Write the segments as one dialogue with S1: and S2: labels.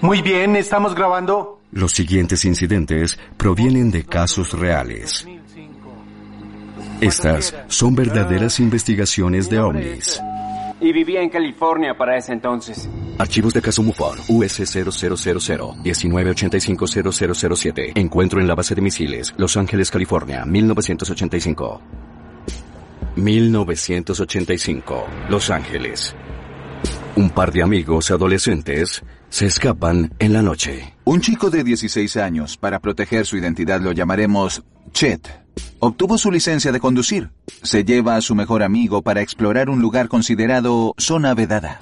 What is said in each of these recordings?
S1: Muy bien, estamos grabando.
S2: Los siguientes incidentes provienen de casos reales. Estas son verdaderas investigaciones de ovnis.
S3: Y vivía en California para ese entonces.
S2: Archivos de caso MUFON, US 0000 1985 Encuentro en la base de misiles, Los Ángeles, California, 1985. 1985, Los Ángeles. Un par de amigos adolescentes se escapan en la noche.
S4: Un chico de 16 años, para proteger su identidad lo llamaremos Chet, obtuvo su licencia de conducir. Se lleva a su mejor amigo para explorar un lugar considerado zona vedada.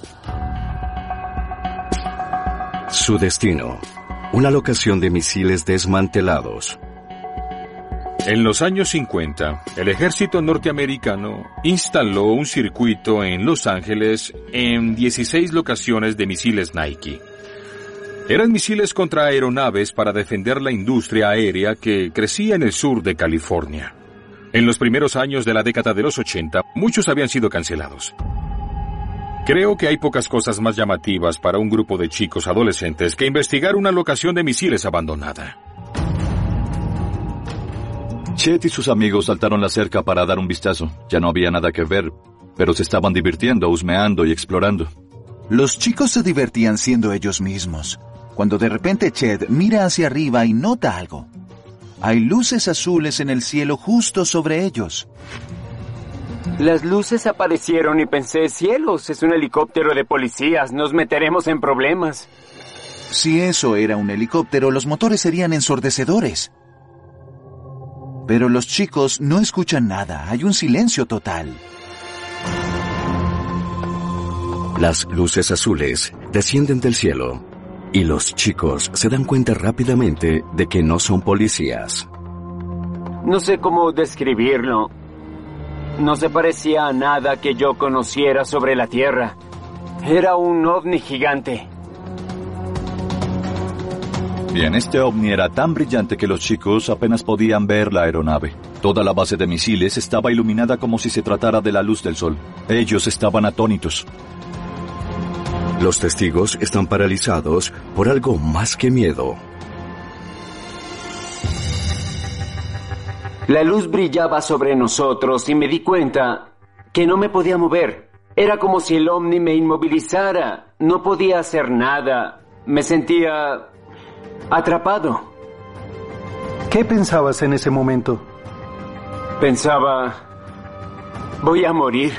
S2: Su destino, una locación de misiles desmantelados.
S5: En los años 50, el ejército norteamericano instaló un circuito en Los Ángeles en 16 locaciones de misiles Nike. Eran misiles contra aeronaves para defender la industria aérea que crecía en el sur de California. En los primeros años de la década de los 80, muchos habían sido cancelados. Creo que hay pocas cosas más llamativas para un grupo de chicos adolescentes que investigar una locación de misiles abandonada.
S6: Chet y sus amigos saltaron la cerca para dar un vistazo. Ya no había nada que ver, pero se estaban divirtiendo, husmeando y explorando.
S4: Los chicos se divertían siendo ellos mismos, cuando de repente Chet mira hacia arriba y nota algo. Hay luces azules en el cielo justo sobre ellos.
S3: Las luces aparecieron y pensé, cielos, es un helicóptero de policías, nos meteremos en problemas.
S4: Si eso era un helicóptero, los motores serían ensordecedores. Pero los chicos no escuchan nada, hay un silencio total.
S2: Las luces azules descienden del cielo y los chicos se dan cuenta rápidamente de que no son policías.
S3: No sé cómo describirlo. No se parecía a nada que yo conociera sobre la Tierra. Era un ovni gigante.
S6: Bien, este ovni era tan brillante que los chicos apenas podían ver la aeronave. Toda la base de misiles estaba iluminada como si se tratara de la luz del sol. Ellos estaban atónitos.
S2: Los testigos están paralizados por algo más que miedo.
S3: La luz brillaba sobre nosotros y me di cuenta que no me podía mover. Era como si el ovni me inmovilizara. No podía hacer nada. Me sentía atrapado.
S1: ¿Qué pensabas en ese momento?
S3: Pensaba, voy a morir.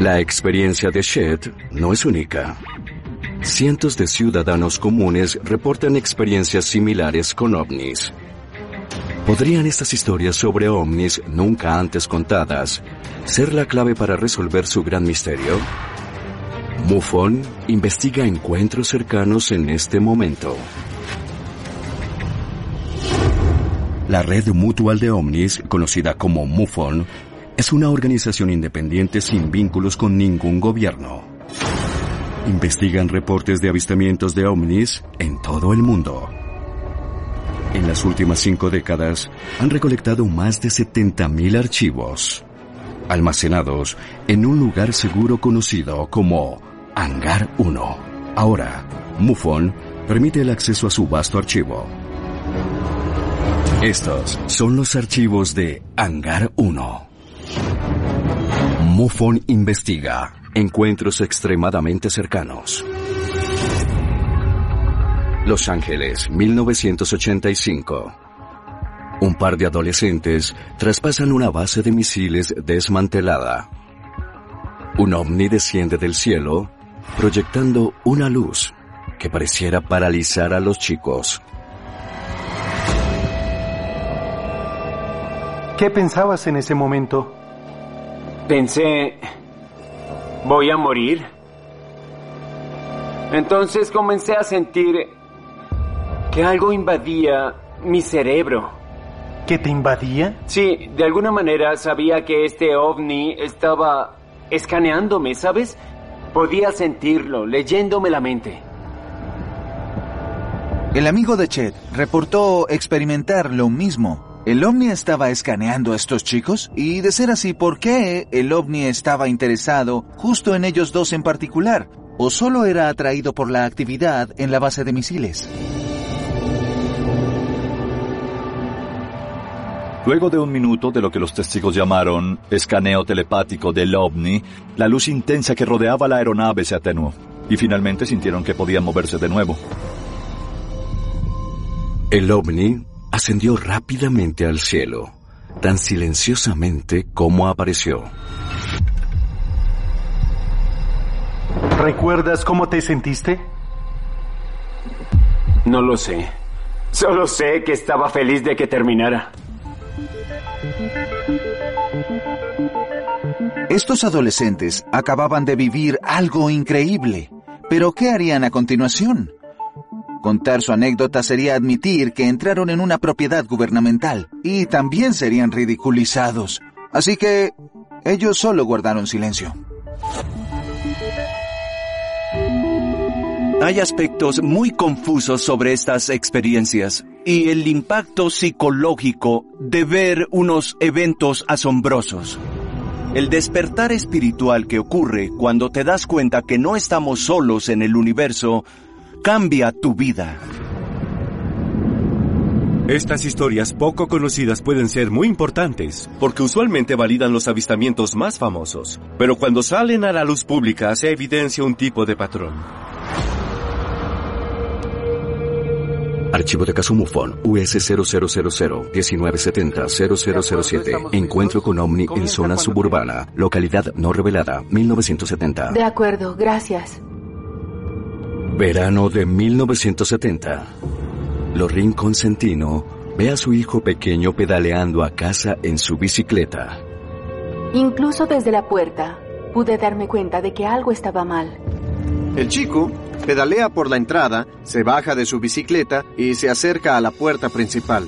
S2: La experiencia de Shed no es única. Cientos de ciudadanos comunes reportan experiencias similares con ovnis. ¿Podrían estas historias sobre ovnis nunca antes contadas ser la clave para resolver su gran misterio? MUFON investiga encuentros cercanos en este momento. La red mutual de ovnis, conocida como MUFON, es una organización independiente sin vínculos con ningún gobierno. Investigan reportes de avistamientos de ovnis en todo el mundo. En las últimas cinco décadas han recolectado más de 70.000 archivos, almacenados en un lugar seguro conocido como Hangar 1. Ahora, MUFON permite el acceso a su vasto archivo. Estos son los archivos de Hangar 1. MUFON investiga encuentros extremadamente cercanos. Los Ángeles, 1985. Un par de adolescentes traspasan una base de misiles desmantelada. Un ovni desciende del cielo, proyectando una luz que pareciera paralizar a los chicos.
S1: ¿Qué pensabas en ese momento?
S3: Pensé, voy a morir. Entonces comencé a sentir que algo invadía mi cerebro.
S1: ¿Que te invadía?
S3: Sí, de alguna manera sabía que este ovni estaba escaneándome, ¿sabes? Podía sentirlo, leyéndome la mente.
S4: El amigo de Chet reportó experimentar lo mismo. ¿El ovni estaba escaneando a estos chicos? Y de ser así, ¿por qué el ovni estaba interesado justo en ellos dos en particular? ¿O solo era atraído por la actividad en la base de misiles?
S6: Luego de un minuto de lo que los testigos llamaron escaneo telepático del ovni, la luz intensa que rodeaba la aeronave se atenuó y finalmente sintieron que podían moverse de nuevo.
S2: El ovni ascendió rápidamente al cielo, tan silenciosamente como apareció.
S1: ¿Recuerdas cómo te sentiste?
S3: No lo sé. Solo sé que estaba feliz de que terminara.
S4: Estos adolescentes acababan de vivir algo increíble. Pero ¿qué harían a continuación? Contar su anécdota sería admitir que entraron en una propiedad gubernamental y también serían ridiculizados. Así que ellos solo guardaron silencio.
S7: Hay aspectos muy confusos sobre estas experiencias y el impacto psicológico de ver unos eventos asombrosos. El despertar espiritual que ocurre cuando te das cuenta que no estamos solos en el universo cambia tu vida.
S8: Estas historias poco conocidas pueden ser muy importantes, porque usualmente validan los avistamientos más famosos, pero cuando salen a la luz pública se evidencia un tipo de patrón.
S2: Archivo de caso MUFON, US 0000 1970 0007. Encuentro con OVNI en zona suburbana. Localidad no revelada, 1970.
S9: De acuerdo, gracias.
S2: Verano de 1970. Lorin Consentino ve a su hijo pequeño pedaleando a casa en su bicicleta.
S9: Incluso desde la puerta pude darme cuenta de que algo estaba mal.
S10: El chico pedalea por la entrada, se baja de su bicicleta y se acerca a la puerta principal.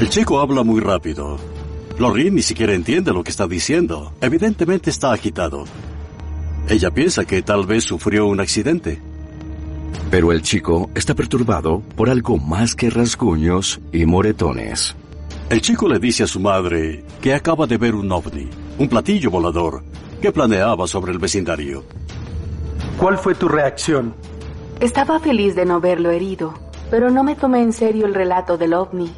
S11: El chico habla muy rápido. Lorin ni siquiera entiende lo que está diciendo. Evidentemente está agitado. Ella piensa que tal vez sufrió un accidente.
S2: Pero el chico está perturbado por algo más que rasguños y moretones.
S11: El chico le dice a su madre que acaba de ver un ovni, un platillo volador, que planeaba sobre el vecindario.
S1: ¿Cuál fue tu reacción?
S9: Estaba feliz de no verlo herido, pero no me tomé en serio el relato del ovni.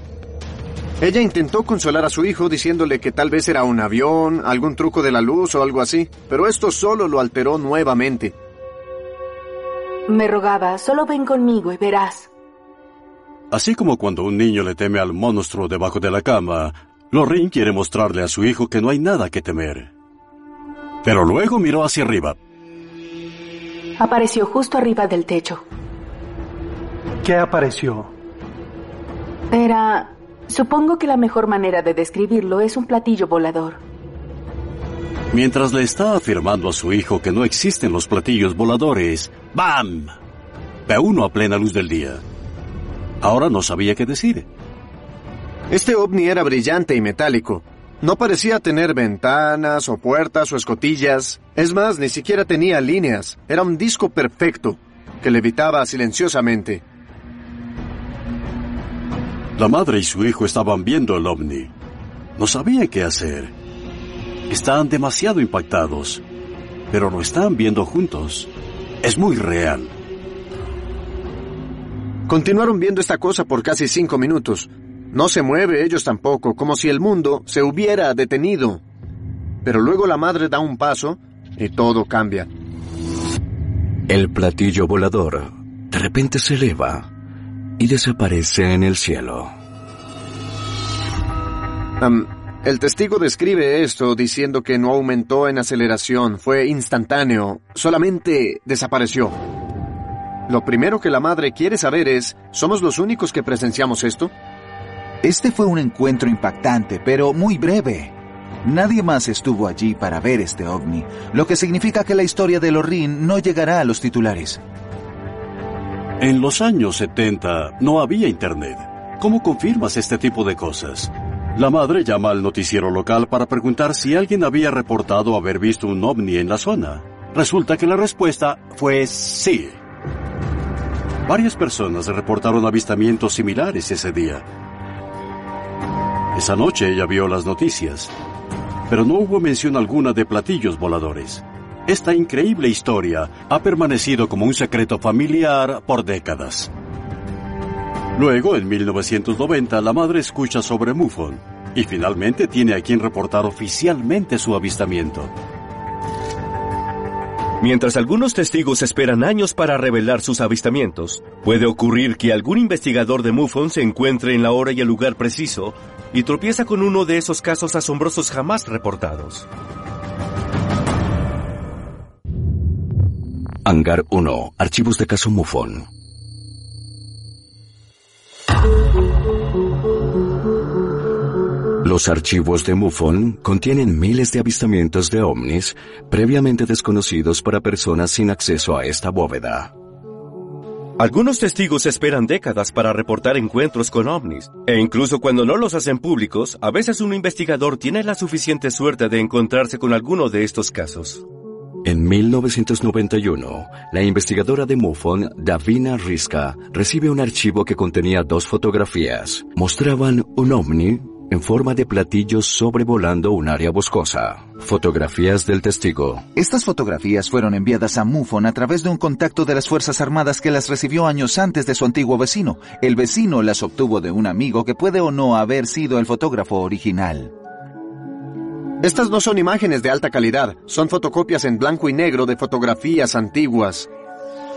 S10: Ella intentó consolar a su hijo diciéndole que tal vez era un avión, algún truco de la luz o algo así, pero esto solo lo alteró nuevamente.
S9: Me rogaba, solo ven conmigo y verás.
S11: Así como cuando un niño le teme al monstruo debajo de la cama, Lorraine quiere mostrarle a su hijo que no hay nada que temer. Pero luego miró hacia arriba.
S9: Apareció justo arriba del techo.
S1: ¿Qué apareció?
S9: Era... Supongo que la mejor manera de describirlo es un platillo volador.
S11: Mientras le está afirmando a su hijo que no existen los platillos voladores, ¡bam! Ve uno a plena luz del día. Ahora no sabía qué decir.
S10: Este ovni era brillante y metálico. No parecía tener ventanas o puertas o escotillas. Es más, ni siquiera tenía líneas. Era un disco perfecto que levitaba silenciosamente.
S11: La madre y su hijo estaban viendo el ovni. No sabían qué hacer. Estaban demasiado impactados, pero lo estaban viendo juntos. Es muy real.
S10: Continuaron viendo esta cosa por casi cinco minutos. No se mueve ellos tampoco, como si el mundo se hubiera detenido. Pero luego la madre da un paso y todo cambia.
S2: El platillo volador de repente se eleva y desaparece en el cielo.
S10: Um, el testigo describe esto diciendo que no aumentó en aceleración, fue instantáneo, solamente desapareció. Lo primero que la madre quiere saber es, ¿somos los únicos que presenciamos esto?
S4: Este fue un encuentro impactante, pero muy breve. Nadie más estuvo allí para ver este ovni, lo que significa que la historia de Lorin no llegará a los titulares.
S11: En los años 70 no había Internet. ¿Cómo confirmas este tipo de cosas? La madre llama al noticiero local para preguntar si alguien había reportado haber visto un ovni en la zona. Resulta que la respuesta fue sí. Varias personas reportaron avistamientos similares ese día. Esa noche ella vio las noticias, pero no hubo mención alguna de platillos voladores. Esta increíble historia ha permanecido como un secreto familiar por décadas. Luego, en 1990, la madre escucha sobre MUFON y finalmente tiene a quien reportar oficialmente su avistamiento.
S8: Mientras algunos testigos esperan años para revelar sus avistamientos, puede ocurrir que algún investigador de MUFON se encuentre en la hora y el lugar preciso y tropieza con uno de esos casos asombrosos jamás reportados.
S2: Hangar 1. Archivos de caso MUFON. Los archivos de MUFON contienen miles de avistamientos de ovnis previamente desconocidos para personas sin acceso a esta bóveda.
S8: Algunos testigos esperan décadas para reportar encuentros con ovnis, e incluso cuando no los hacen públicos, a veces un investigador tiene la suficiente suerte de encontrarse con alguno de estos casos.
S2: En 1991, la investigadora de MUFON, Davina Riska, recibe un archivo que contenía dos fotografías. Mostraban un ovni en forma de platillos sobrevolando un área boscosa. Fotografías del testigo.
S4: Estas fotografías fueron enviadas a MUFON a través de un contacto de las Fuerzas Armadas que las recibió años antes de su antiguo vecino. El vecino las obtuvo de un amigo que puede o no haber sido el fotógrafo original.
S10: Estas no son imágenes de alta calidad, son fotocopias en blanco y negro de fotografías antiguas.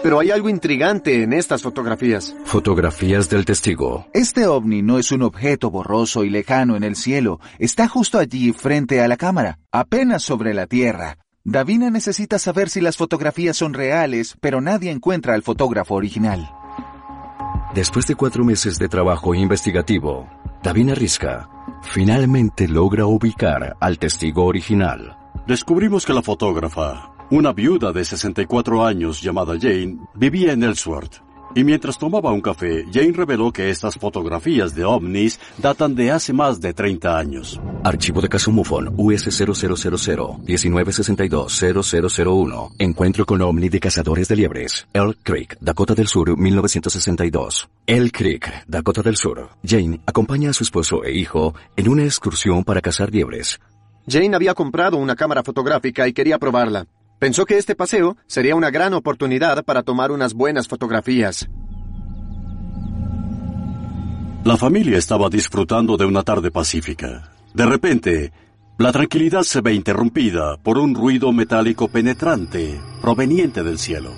S10: Pero hay algo intrigante en estas fotografías.
S2: Fotografías del testigo.
S4: Este ovni no es un objeto borroso y lejano en el cielo, está justo allí frente a la cámara, apenas sobre la Tierra. Davina necesita saber si las fotografías son reales, pero nadie encuentra al fotógrafo original.
S2: Después de cuatro meses de trabajo investigativo, Davina Riska finalmente logra ubicar al testigo original.
S11: Descubrimos que la fotógrafa, una viuda de 64 años llamada Jane, vivía en Ellsworth. Y mientras tomaba un café, Jane reveló que estas fotografías de ovnis datan de hace más de 30 años.
S2: Archivo de caso MUFON US 0000 1962 Encuentro con ovni de cazadores de liebres. Elk Creek, Dakota del Sur, 1962. Elk Creek, Dakota del Sur. Jane acompaña a su esposo e hijo en una excursión para cazar liebres.
S10: Jane había comprado una cámara fotográfica y quería probarla. Pensó que este paseo sería una gran oportunidad para tomar unas buenas fotografías.
S11: La familia estaba disfrutando de una tarde pacífica. De repente, la tranquilidad se ve interrumpida por un ruido metálico penetrante proveniente del cielo.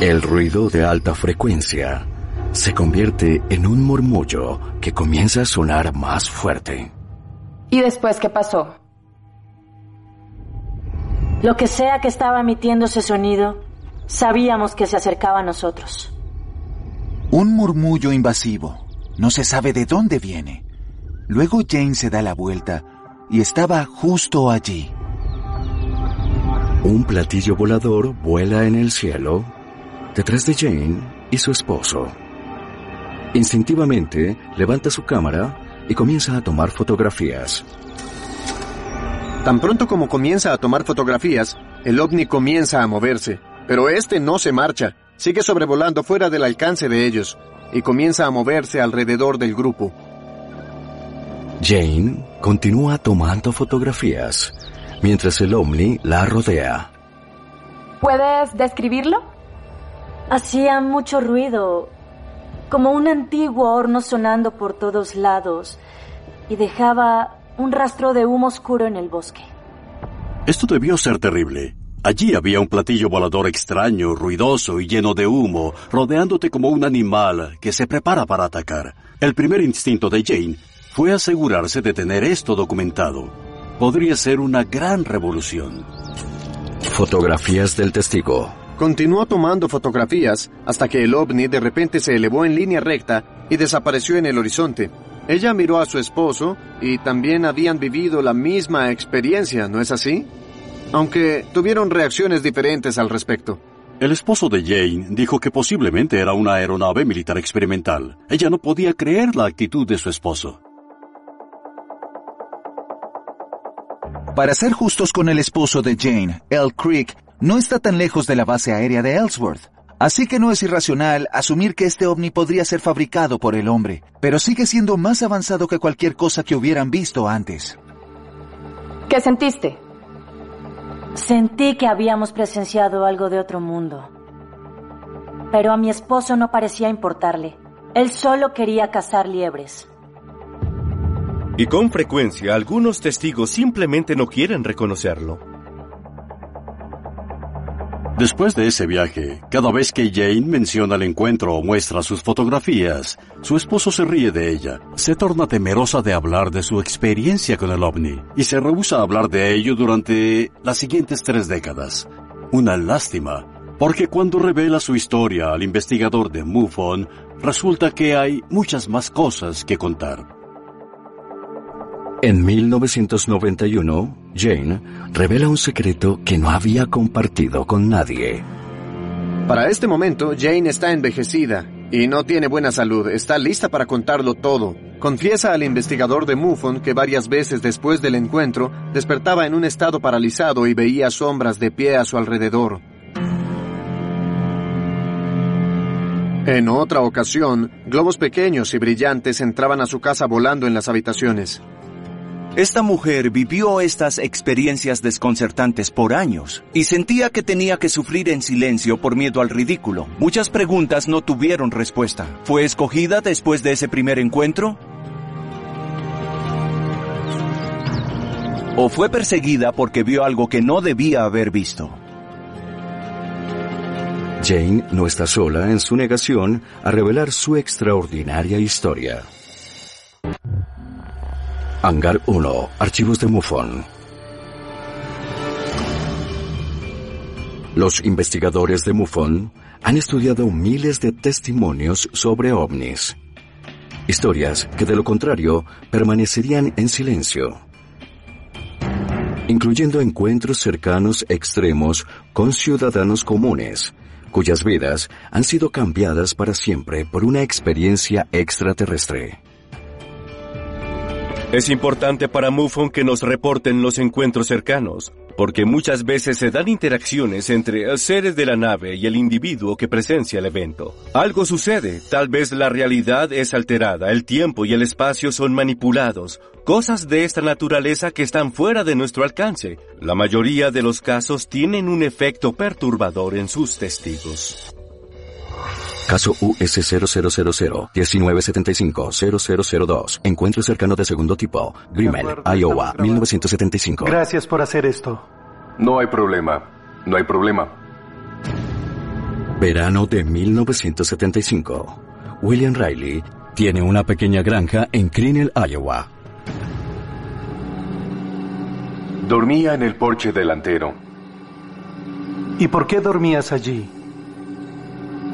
S2: El ruido de alta frecuencia se convierte en un murmullo que comienza a sonar más fuerte.
S9: ¿Y después qué pasó?
S12: Lo que sea que estaba emitiendo ese sonido, sabíamos que se acercaba a nosotros.
S4: Un murmullo invasivo. No se sabe de dónde viene. Luego Jane se da la vuelta y estaba justo allí.
S2: Un platillo volador vuela en el cielo detrás de Jane y su esposo. Instintivamente levanta su cámara y comienza a tomar fotografías.
S10: Tan pronto como comienza a tomar fotografías, el ovni comienza a moverse, pero este no se marcha, sigue sobrevolando fuera del alcance de ellos y comienza a moverse alrededor del grupo.
S2: Jane continúa tomando fotografías mientras el ovni la rodea.
S9: ¿Puedes describirlo?
S12: Hacía mucho ruido, como un antiguo horno sonando por todos lados, y dejaba un rastro de humo oscuro en el bosque.
S11: Esto debió ser terrible. Allí había un platillo volador extraño, ruidoso y lleno de humo, rodeándote como un animal que se prepara para atacar. El primer instinto de Jane fue asegurarse de tener esto documentado. Podría ser una gran revolución.
S2: Fotografías del testigo.
S10: Continuó tomando fotografías hasta que el ovni de repente se elevó en línea recta y desapareció en el horizonte. Ella miró a su esposo y también habían vivido la misma experiencia, ¿no es así? Aunque tuvieron reacciones diferentes al respecto.
S11: El esposo de Jane dijo que posiblemente era una aeronave militar experimental. Ella no podía creer la actitud de su esposo.
S4: Para ser justos con el esposo de Jane, Elk Creek no está tan lejos de la base aérea de Ellsworth. Así que no es irracional asumir que este ovni podría ser fabricado por el hombre, pero sigue siendo más avanzado que cualquier cosa que hubieran visto antes.
S9: ¿Qué sentiste?
S12: Sentí que habíamos presenciado algo de otro mundo. Pero a mi esposo no parecía importarle. Él solo quería cazar liebres.
S8: Y con frecuencia algunos testigos simplemente no quieren reconocerlo.
S11: Después de ese viaje, cada vez que Jane menciona el encuentro o muestra sus fotografías, su esposo se ríe de ella, se torna temerosa de hablar de su experiencia con el ovni y se rehúsa a hablar de ello durante las siguientes tres décadas. Una lástima, porque cuando revela su historia al investigador de MUFON, resulta que hay muchas más cosas que contar.
S2: En 1991, Jane revela un secreto que no había compartido con nadie.
S10: Para este momento, Jane está envejecida y no tiene buena salud. Está lista para contarlo todo. Confiesa al investigador de MUFON que varias veces después del encuentro despertaba en un estado paralizado y veía sombras de pie a su alrededor. En otra ocasión, globos pequeños y brillantes entraban a su casa volando en las habitaciones.
S7: Esta mujer vivió estas experiencias desconcertantes por años y sentía que tenía que sufrir en silencio por miedo al ridículo. Muchas preguntas no tuvieron respuesta. ¿Fue escogida después de ese primer encuentro? ¿O fue perseguida porque vio algo que no debía haber visto?
S2: Jane no está sola en su negación a revelar su extraordinaria historia. Hangar 1. Archivos de MUFON. Los investigadores de MUFON han estudiado miles de testimonios sobre ovnis. Historias que de lo contrario permanecerían en silencio. Incluyendo encuentros cercanos extremos con ciudadanos comunes, cuyas vidas han sido cambiadas para siempre por una experiencia extraterrestre.
S8: Es importante para MUFON que nos reporten los encuentros cercanos, porque muchas veces se dan interacciones entre seres de la nave y el individuo que presencia el evento. Algo sucede, tal vez la realidad es alterada, el tiempo y el espacio son manipulados, cosas de esta naturaleza que están fuera de nuestro alcance. La mayoría de los casos tienen un efecto perturbador en sus testigos.
S2: Caso US 0000-1975-0002. Encuentro cercano de segundo tipo. Grimmel, Iowa, 1975.
S1: Gracias por hacer esto.
S13: No hay problema. No hay problema.
S2: Verano de 1975. William Riley tiene una pequeña granja en Grinnell, Iowa.
S13: Dormía en el porche delantero.
S1: ¿Y por qué dormías allí?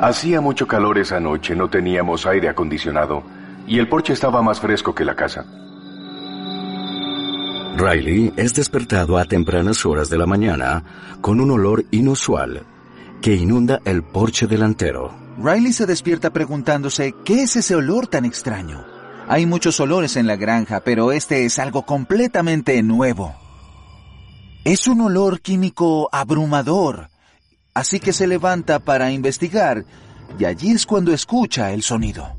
S13: Hacía mucho calor esa noche, no teníamos aire acondicionado y el porche estaba más fresco que la casa.
S2: Riley es despertado a tempranas horas de la mañana con un olor inusual que inunda el porche delantero.
S4: Riley se despierta preguntándose qué es ese olor tan extraño. Hay muchos olores en la granja, pero este es algo completamente nuevo. Es un olor químico abrumador, así que se levanta para investigar y allí es cuando escucha el sonido.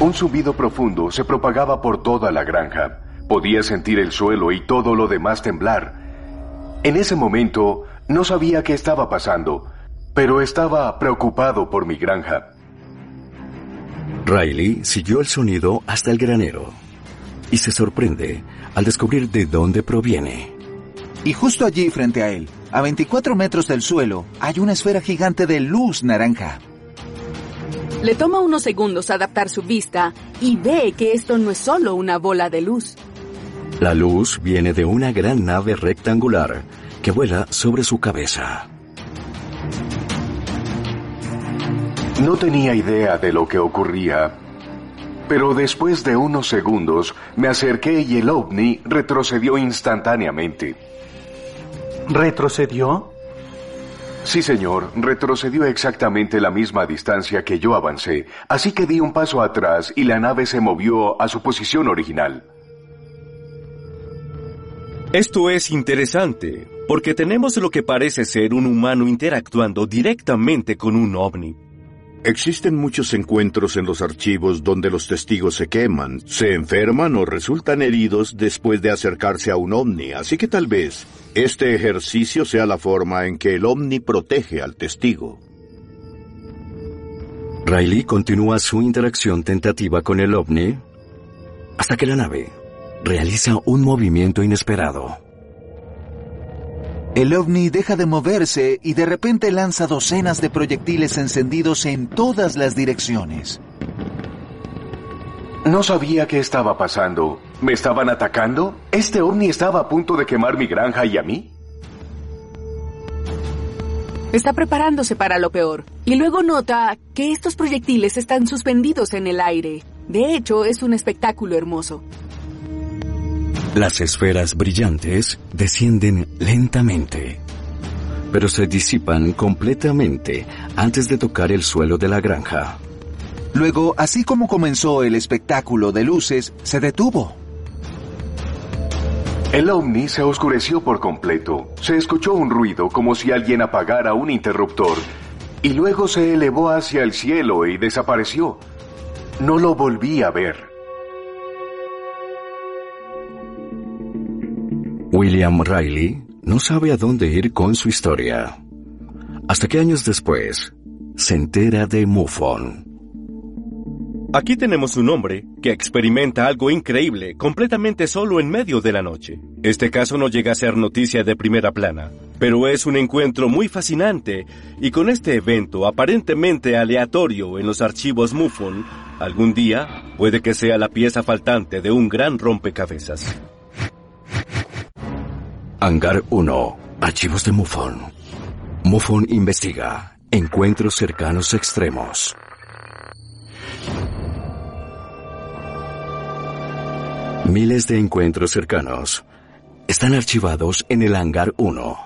S13: Un zumbido profundo se propagaba por toda la granja. Podía sentir el suelo y todo lo demás temblar. En ese momento no sabía qué estaba pasando, pero estaba preocupado por mi granja.
S2: Riley siguió el sonido hasta el granero y se sorprende al descubrir de dónde proviene.
S4: Y justo allí frente a él, a 24 metros del suelo, hay una esfera gigante de luz naranja.
S14: Le toma unos segundos adaptar su vista y ve que esto no es solo una bola de luz.
S2: La luz viene de una gran nave rectangular que vuela sobre su cabeza.
S13: No tenía idea de lo que ocurría, pero después de unos segundos me acerqué y el ovni retrocedió instantáneamente.
S1: ¿Retrocedió?
S13: Sí, señor, retrocedió exactamente la misma distancia que yo avancé, así que di un paso atrás y la nave se movió a su posición original.
S8: Esto es interesante, Porque tenemos lo que parece ser un humano interactuando directamente con un ovni.
S15: Existen muchos encuentros en los archivos donde los testigos se queman, se enferman o resultan heridos después de acercarse a un ovni, así que tal vez este ejercicio sea la forma en que el ovni protege al testigo.
S2: Riley continúa su interacción tentativa con el ovni hasta que la nave realiza un movimiento inesperado.
S4: El ovni deja de moverse y de repente lanza docenas de proyectiles encendidos en todas las direcciones.
S13: No sabía qué estaba pasando. ¿Me estaban atacando? ¿Este ovni estaba a punto de quemar mi granja y a mí?
S14: Está preparándose para lo peor. Y luego nota que estos proyectiles están suspendidos en el aire. De hecho, es un espectáculo hermoso.
S2: Las esferas brillantes descienden lentamente, pero se disipan completamente antes de tocar el suelo de la granja.
S4: Luego, así como comenzó el espectáculo de luces, se detuvo.
S13: El ovni se oscureció por completo. Se escuchó un ruido como si alguien apagara un interruptor y luego se elevó hacia el cielo y desapareció. No lo volví a ver.
S2: William Riley no sabe a dónde ir con su historia. Hasta que años después se entera de MUFON.
S8: Aquí tenemos un hombre que experimenta algo increíble completamente solo en medio de la noche. Este caso no llega a ser noticia de primera plana, pero es un encuentro muy fascinante y con este evento aparentemente aleatorio en los archivos MUFON, algún día puede que sea la pieza faltante de un gran rompecabezas.
S2: Hangar 1. Archivos de MUFON. MUFON investiga. Encuentros cercanos extremos. Miles de encuentros cercanos están archivados en el Hangar 1.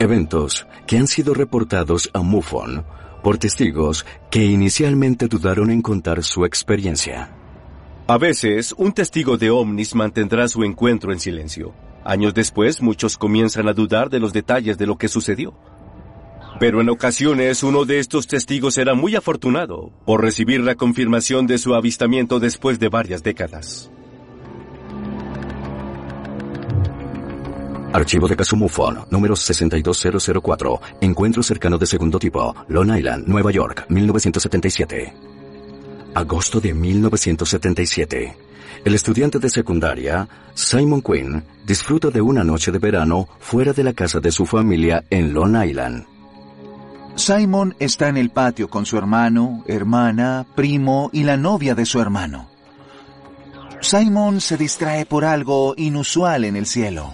S2: Eventos que han sido reportados a MUFON por testigos que inicialmente dudaron en contar su experiencia.
S8: A veces, un testigo de ovnis mantendrá su encuentro en silencio. Años después, muchos comienzan a dudar de los detalles de lo que sucedió. Pero en ocasiones uno de estos testigos era muy afortunado por recibir la confirmación de su avistamiento después de varias décadas.
S2: Archivo de caso MUFON, número 62004, encuentro cercano de segundo tipo, Long Island, Nueva York, 1977. Agosto de 1977. El estudiante de secundaria, Simon Quinn, disfruta de una noche de verano fuera de la casa de su familia en Long Island.
S4: Simon está en el patio con su hermano, hermana, primo y la novia de su hermano. Simon se distrae por algo inusual en el cielo.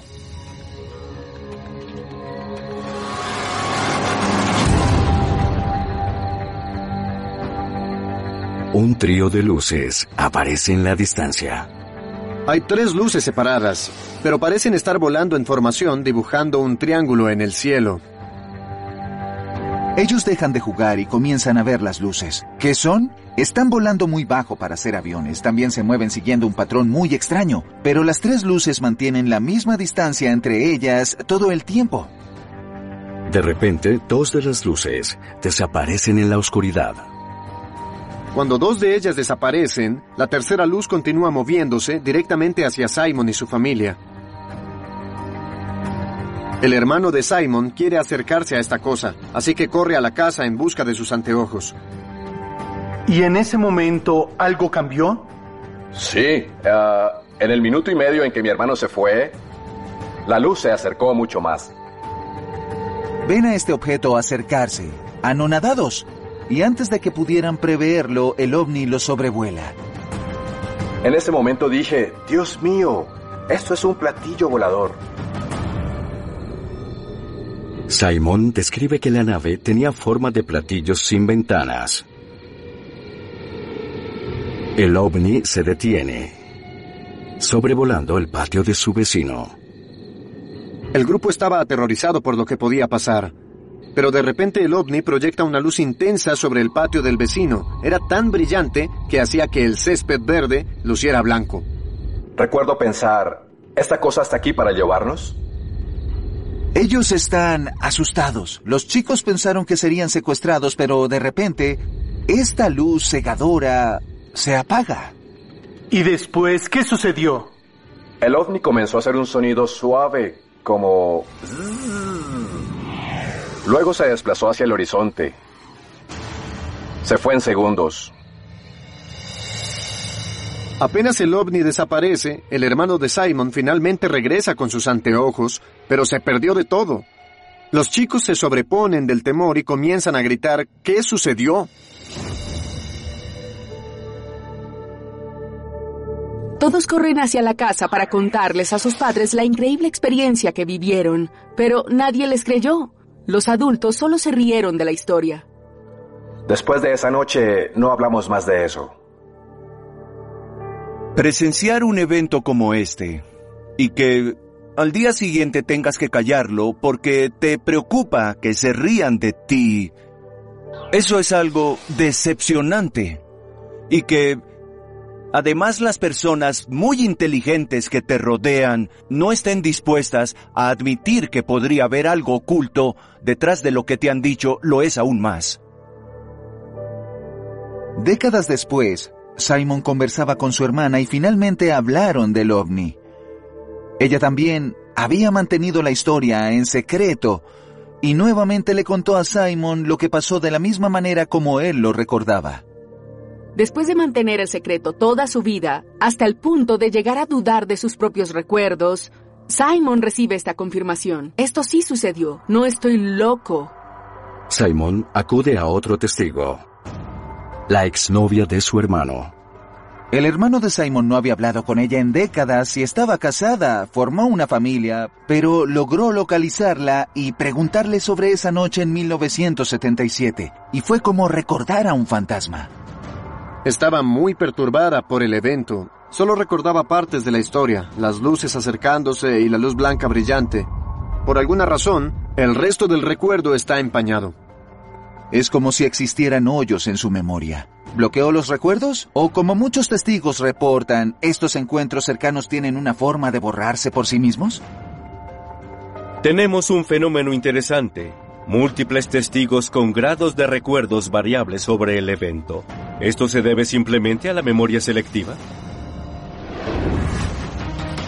S2: Un trío de luces aparece en la distancia.
S10: Hay tres luces separadas, pero parecen estar volando en formación dibujando un triángulo en el cielo.
S4: Ellos dejan de jugar y comienzan a ver las luces. ¿Qué son? Están volando muy bajo para ser aviones, también se mueven siguiendo un patrón muy extraño, pero las tres luces mantienen la misma distancia entre ellas todo el tiempo.
S2: De repente, dos de las luces desaparecen en la oscuridad.
S10: Cuando dos de ellas desaparecen, la tercera luz continúa moviéndose directamente hacia Simon y su familia. El hermano de Simon quiere acercarse a esta cosa, así que corre a la casa en busca de sus anteojos.
S1: ¿Y en ese momento algo cambió?
S16: Sí, ah, en el minuto y medio en que mi hermano se fue, la luz se acercó mucho más.
S4: Ven a este objeto acercarse, anonadados, y antes de que pudieran preverlo, el ovni lo sobrevuela.
S16: En ese momento dije, Dios mío, esto es un platillo volador.
S2: Simon describe que la nave tenía forma de platillos sin ventanas. El ovni se detiene, sobrevolando el patio de su vecino.
S10: El grupo estaba aterrorizado por lo que podía pasar. Pero de repente el ovni proyecta una luz intensa sobre el patio del vecino. Era tan brillante que hacía que el césped verde luciera blanco.
S16: Recuerdo pensar, ¿esta cosa está aquí para llevarnos?
S4: Ellos están asustados. Los chicos pensaron que serían secuestrados, pero de repente, esta luz cegadora se apaga.
S1: ¿Y después qué sucedió?
S16: El ovni comenzó a hacer un sonido suave, como... Luego se desplazó hacia el horizonte. Se fue en segundos.
S10: Apenas el ovni desaparece, el hermano de Simon finalmente regresa con sus anteojos, pero se perdió de todo. Los chicos se sobreponen del temor y comienzan a gritar ¿Qué sucedió?
S14: Todos corren hacia la casa para contarles a sus padres la increíble experiencia que vivieron, pero nadie les creyó. Los adultos solo se rieron de la historia.
S16: Después de esa noche no hablamos más de eso.
S7: Presenciar un evento como este y que al día siguiente tengas que callarlo porque te preocupa que se rían de ti, eso es algo decepcionante. Y que además las personas muy inteligentes que te rodean no estén dispuestas a admitir que podría haber algo oculto detrás de lo que te han dicho lo es aún más.
S4: Décadas después, Simon conversaba con su hermana y finalmente hablaron del ovni. Ella también había mantenido la historia en secreto y nuevamente le contó a Simon lo que pasó de la misma manera como él lo recordaba.
S14: Después de mantener el secreto toda su vida, hasta el punto de llegar a dudar de sus propios recuerdos, Simon recibe esta confirmación. Esto sí sucedió, no estoy loco.
S2: Simon acude a otro testigo, la exnovia de su hermano.
S4: El hermano de Simon no había hablado con ella en décadas y estaba casada, formó una familia, pero logró localizarla y preguntarle sobre esa noche en 1977, y fue como recordar a un fantasma.
S10: Estaba muy perturbada por el evento. Solo recordaba partes de la historia, las luces acercándose y la luz blanca brillante. Por alguna razón, el resto del recuerdo está empañado.
S4: Es como si existieran hoyos en su memoria. ¿Bloqueó los recuerdos? ¿O como muchos testigos reportan, estos encuentros cercanos tienen una forma de borrarse por sí mismos?
S8: Tenemos un fenómeno interesante. Múltiples testigos con grados de recuerdos variables sobre el evento. ¿Esto se debe simplemente a la memoria selectiva?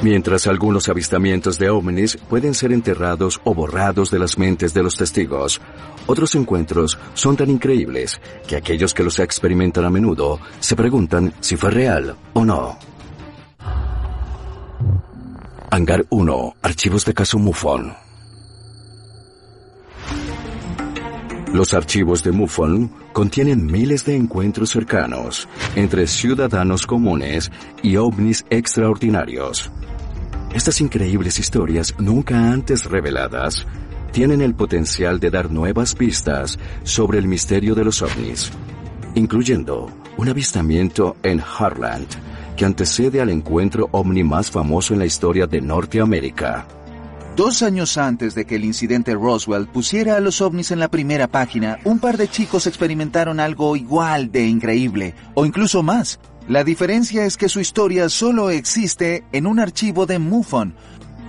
S2: Mientras algunos avistamientos de ovnis pueden ser enterrados o borrados de las mentes de los testigos, otros encuentros son tan increíbles que aquellos que los experimentan a menudo se preguntan si fue real o no. Hangar 1, archivos de caso MUFON. Los archivos de MUFON contienen miles de encuentros cercanos entre ciudadanos comunes y ovnis extraordinarios. Estas increíbles historias nunca antes reveladas tienen el potencial de dar nuevas pistas sobre el misterio de los ovnis, incluyendo un avistamiento en Harland que antecede al encuentro ovni más famoso en la historia de Norteamérica.
S4: Dos años antes de que el incidente Roswell pusiera a los ovnis en la primera página, un par de chicos experimentaron algo igual de increíble, o incluso más. La diferencia es que su historia solo existe en un archivo de MUFON,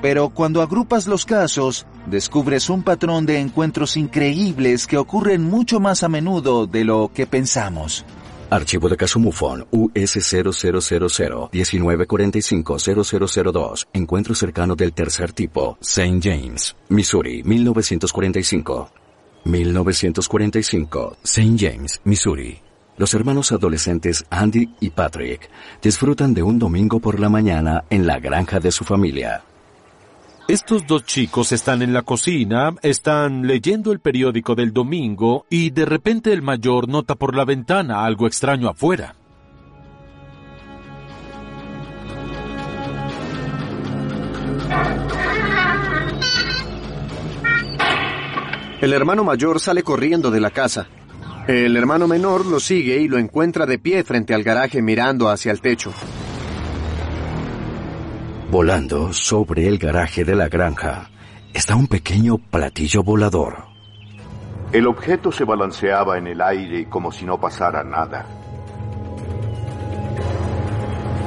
S4: pero cuando agrupas los casos, descubres un patrón de encuentros increíbles que ocurren mucho más a menudo de lo que pensamos.
S2: Archivo de caso MUFON US0000 1945-0002. Encuentro cercano del tercer tipo. St. James, Missouri, 1945. 1945. St. James, Missouri. Los hermanos adolescentes Andy y Patrick disfrutan de un domingo por la mañana en la granja de su familia.
S5: Estos dos chicos están en la cocina, están leyendo el periódico del domingo y de repente el mayor nota por la ventana algo extraño afuera.
S10: El hermano mayor sale corriendo de la casa. El hermano menor lo sigue y lo encuentra de pie frente al garaje mirando hacia el techo.
S2: Volando sobre el garaje de la granja está un pequeño platillo volador.
S15: El objeto se balanceaba en el aire como si no pasara nada.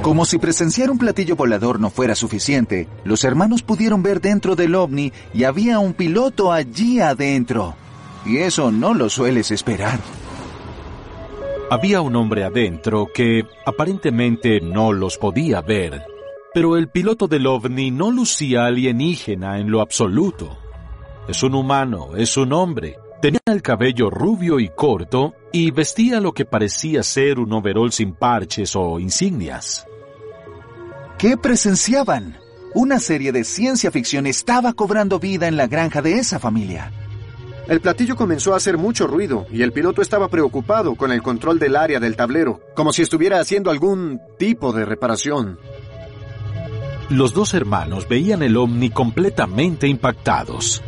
S4: Como si presenciar un platillo volador no fuera suficiente, los hermanos pudieron ver dentro del ovni y había un piloto allí adentro. Y eso no lo sueles esperar.
S17: Había un hombre adentro que aparentemente no los podía ver, pero el piloto del ovni no lucía alienígena en lo absoluto. Es un humano, es un hombre. Tenía el cabello rubio y corto y vestía lo que parecía ser un overol sin parches o insignias.
S4: ¿Qué presenciaban? Una serie de ciencia ficción estaba cobrando vida en la granja de esa familia.
S10: El platillo comenzó a hacer mucho ruido y el piloto estaba preocupado con el control del área del tablero, como si estuviera haciendo algún tipo de reparación.
S17: Los dos hermanos veían el ovni completamente impactados.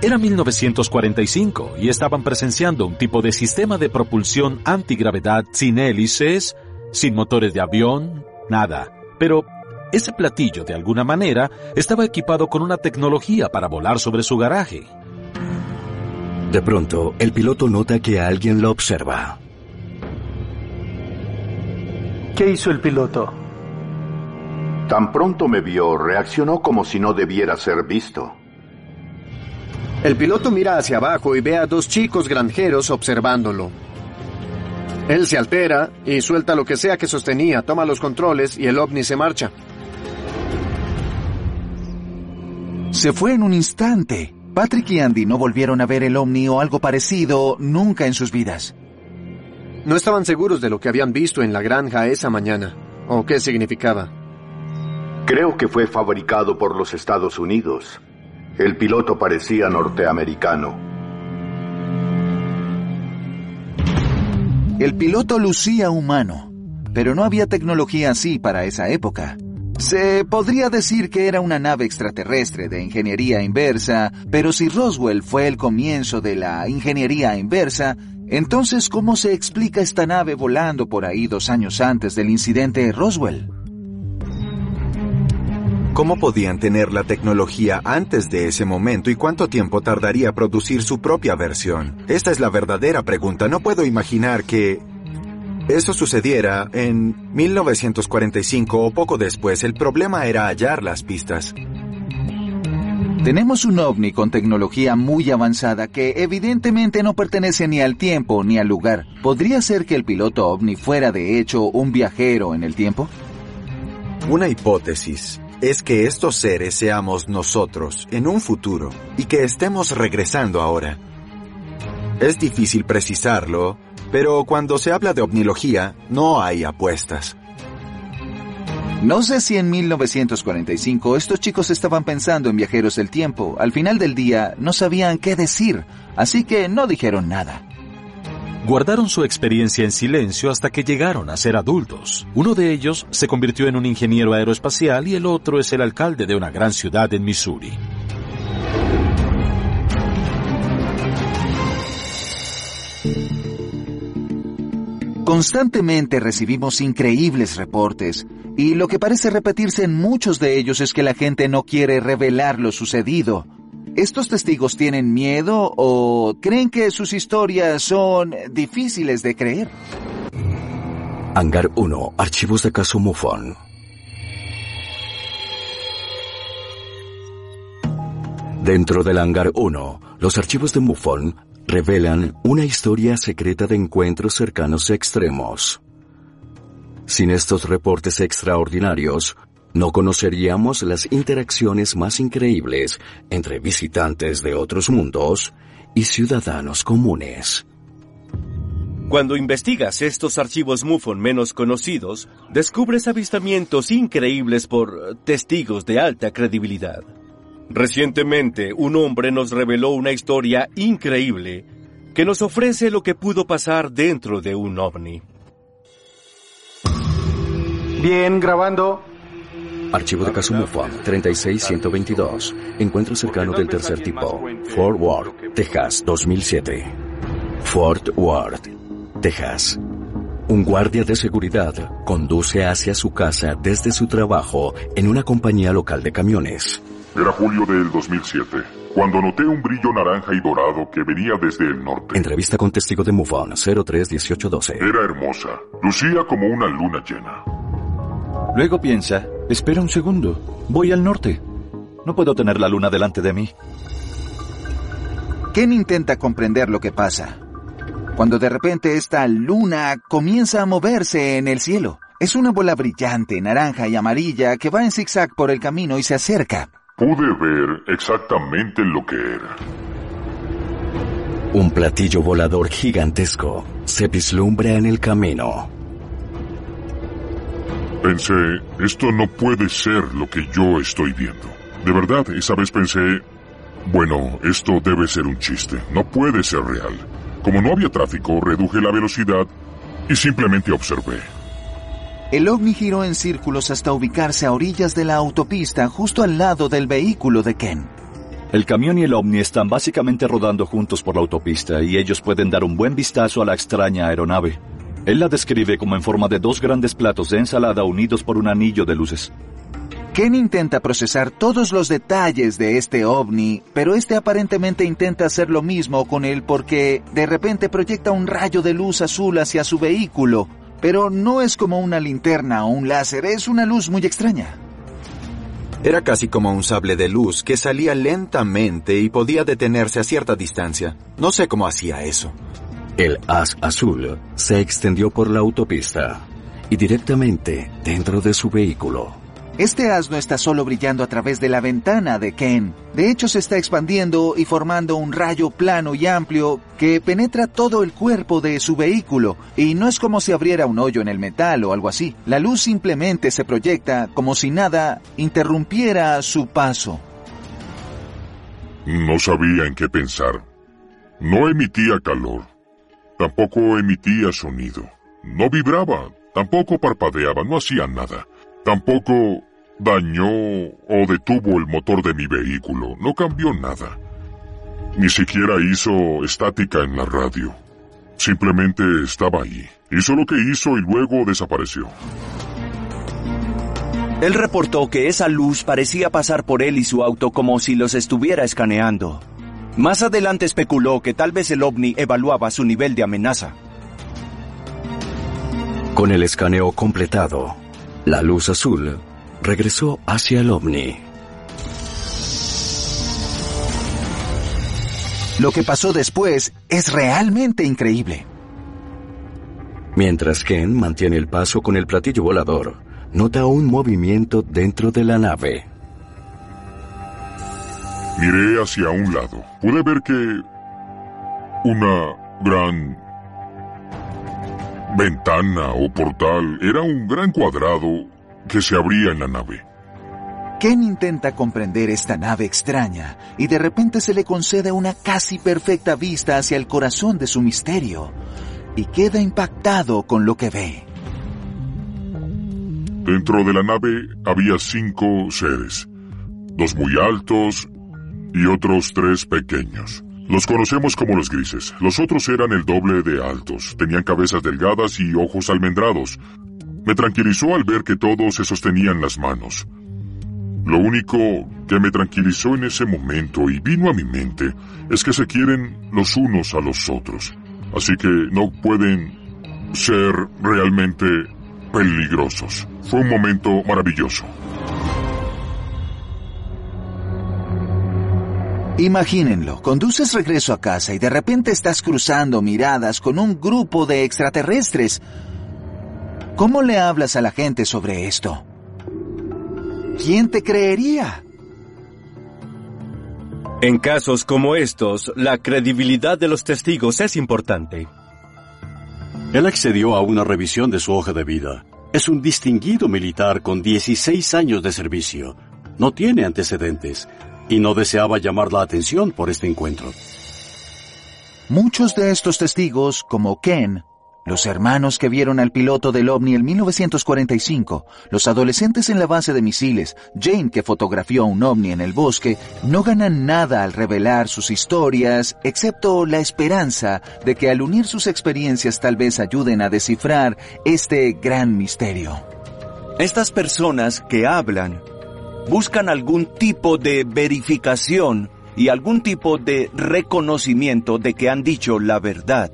S17: Era 1945 y estaban presenciando un tipo de sistema de propulsión antigravedad sin hélices, sin motores de avión, nada. Pero ese platillo, de alguna manera, estaba equipado con una tecnología para volar sobre su garaje.
S2: De pronto, el piloto nota que alguien lo observa.
S1: ¿Qué hizo el piloto?
S15: Tan pronto me vio, reaccionó como si no debiera ser visto.
S10: El piloto mira hacia abajo y ve a dos chicos granjeros observándolo. Él se altera y suelta lo que sea que sostenía, toma los controles y el ovni se marcha.
S4: Se fue en un instante. Patrick y Andy no volvieron a ver el ovni o algo parecido nunca en sus vidas.
S10: No estaban seguros de lo que habían visto en la granja esa mañana, o qué significaba.
S15: Creo que fue fabricado por los Estados Unidos. El piloto parecía norteamericano.
S4: El piloto lucía humano, pero no había tecnología así para esa época. Se podría decir que era una nave extraterrestre de ingeniería inversa, pero si Roswell fue el comienzo de la ingeniería inversa, entonces ¿cómo se explica esta nave volando por ahí dos años antes del incidente de Roswell?
S18: ¿Cómo podían tener la tecnología antes de ese momento y cuánto tiempo tardaría producir su propia versión? Esta es la verdadera pregunta. No puedo imaginar que eso sucediera en 1945 o poco después. El problema era hallar las pistas.
S4: Tenemos un ovni con tecnología muy avanzada que evidentemente no pertenece ni al tiempo ni al lugar. ¿Podría ser que el piloto ovni fuera de hecho un viajero en el tiempo?
S18: Una hipótesis es que estos seres seamos nosotros en un futuro y que estemos regresando ahora. Es difícil precisarlo, pero cuando se habla de ovnilogía no hay apuestas.
S4: No sé si en 1945 estos chicos estaban pensando en viajeros del tiempo. Al final del día no sabían qué decir, así que no dijeron nada.
S17: Guardaron su experiencia en silencio hasta que llegaron a ser adultos. Uno de ellos se convirtió en un ingeniero aeroespacial y el otro es el alcalde de una gran ciudad en Missouri.
S4: Constantemente recibimos increíbles reportes, y lo que parece repetirse en muchos de ellos es que la gente no quiere revelar lo sucedido. ¿Estos testigos tienen miedo o creen que sus historias son difíciles de creer?
S2: Hangar 1, archivos de caso MUFON. Dentro del Hangar 1, los archivos de MUFON revelan una historia secreta de encuentros cercanos extremos. Sin estos reportes extraordinarios, no conoceríamos las interacciones más increíbles entre visitantes de otros mundos y ciudadanos comunes.
S8: Cuando investigas estos archivos MUFON menos conocidos, descubres avistamientos increíbles por testigos de alta credibilidad. Recientemente, un hombre nos reveló una historia increíble que nos ofrece lo que pudo pasar dentro de un ovni.
S1: Bien, grabando.
S2: Archivo de caso MUFON 36122. Encuentro cercano del tercer tipo. Fort Worth, Texas, 2007. Fort Worth, Texas. Un guardia de seguridad conduce hacia su casa desde su trabajo en una compañía local de camiones.
S19: Era julio del 2007, cuando noté un brillo naranja y dorado que venía desde el norte.
S2: Entrevista con testigo de MUFON 031812.
S19: Era hermosa. Lucía como una luna llena.
S6: Luego piensa, espera un segundo, voy al norte. No puedo tener la luna delante de mí.
S4: Ken intenta comprender lo que pasa. Cuando de repente esta luna comienza a moverse en el cielo. Es una bola brillante, naranja y amarilla que va en zigzag por el camino y se acerca.
S19: Pude ver exactamente lo que era.
S2: Un platillo volador gigantesco se vislumbra en el camino.
S19: Pensé, esto no puede ser lo que yo estoy viendo. De verdad, esa vez pensé, bueno, esto debe ser un chiste, no puede ser real. Como no había tráfico, reduje la velocidad y simplemente observé.
S4: El ovni giró en círculos hasta ubicarse a orillas de la autopista justo al lado del vehículo de Ken.
S6: El camión y el ovni están básicamente rodando juntos por la autopista y ellos pueden dar un buen vistazo a la extraña aeronave. Él la describe como en forma de dos grandes platos de ensalada unidos por un anillo de luces.
S4: Ken intenta procesar todos los detalles de este ovni, pero este aparentemente intenta hacer lo mismo con él porque de repente proyecta un rayo de luz azul hacia su vehículo, pero no es como una linterna o un láser, es una luz muy extraña.
S18: Era casi como un sable de luz que salía lentamente y podía detenerse a cierta distancia. No sé cómo hacía eso.
S2: El haz azul se extendió por la autopista y directamente dentro de su vehículo.
S4: Este haz no está solo brillando a través de la ventana de Ken. De hecho, se está expandiendo y formando un rayo plano y amplio que penetra todo el cuerpo de su vehículo. Y no es como si abriera un hoyo en el metal o algo así. La luz simplemente se proyecta como si nada interrumpiera su paso.
S19: No sabía en qué pensar. No emitía calor. Tampoco emitía sonido. No vibraba. Tampoco parpadeaba. No hacía nada. Tampoco dañó o detuvo el motor de mi vehículo. No cambió nada. Ni siquiera hizo estática en la radio. Simplemente estaba ahí. Hizo lo que hizo y luego desapareció.
S7: Él reportó que esa luz parecía pasar por él y su auto como si los estuviera escaneando. Más adelante especuló que tal vez el ovni evaluaba su nivel de amenaza.
S2: Con el escaneo completado, la luz azul regresó hacia el ovni.
S4: Lo que pasó después es realmente increíble.
S2: Mientras Ken mantiene el paso con el platillo volador, nota un movimiento dentro de la nave.
S19: Miré hacia un lado. Pude ver que una gran ventana o portal era un gran cuadrado que se abría en la nave.
S4: Ken intenta comprender esta nave extraña y de repente se le concede una casi perfecta vista hacia el corazón de su misterio y queda impactado con lo que ve.
S19: Dentro de la nave había cinco seres, dos muy altos y otros tres pequeños. Los conocemos como los grises. Los otros eran el doble de altos, tenían cabezas delgadas y ojos almendrados. Me tranquilizó al ver que todos se sostenían las manos. Lo único que me tranquilizó en ese momento y vino a mi mente es que se quieren los unos a los otros. Así que no pueden ser realmente peligrosos. Fue un momento maravilloso.
S4: Imagínenlo, conduces regreso a casa y de repente estás cruzando miradas con un grupo de extraterrestres. ¿Cómo le hablas a la gente sobre esto? ¿Quién te creería?
S8: En casos como estos, la credibilidad de los testigos es importante.
S11: Él accedió a una revisión de su hoja de vida. Es un distinguido militar con 16 años de servicio. No tiene antecedentes y no deseaba llamar la atención por este encuentro.
S4: Muchos de estos testigos, como Ken, los hermanos que vieron al piloto del ovni en 1945, los adolescentes en la base de misiles, Jane que fotografió a un ovni en el bosque, no ganan nada al revelar sus historias, excepto la esperanza de que al unir sus experiencias tal vez ayuden a descifrar este gran misterio.
S7: Estas personas que hablan buscan algún tipo de verificación y algún tipo de reconocimiento de que han dicho la verdad.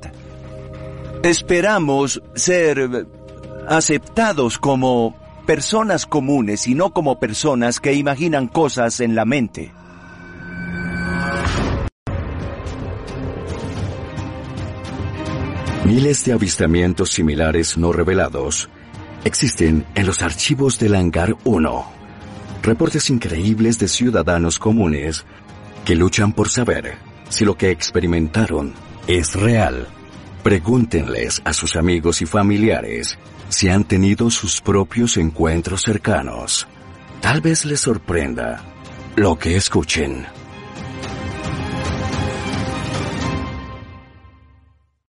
S7: Esperamos ser aceptados como personas comunes y no como personas que imaginan cosas en la mente.
S2: Miles de avistamientos similares no revelados existen en los archivos del Hangar 1. Reportes increíbles de ciudadanos comunes que luchan por saber si lo que experimentaron es real. Pregúntenles a sus amigos y familiares si han tenido sus propios encuentros cercanos. Tal vez les sorprenda lo que escuchen.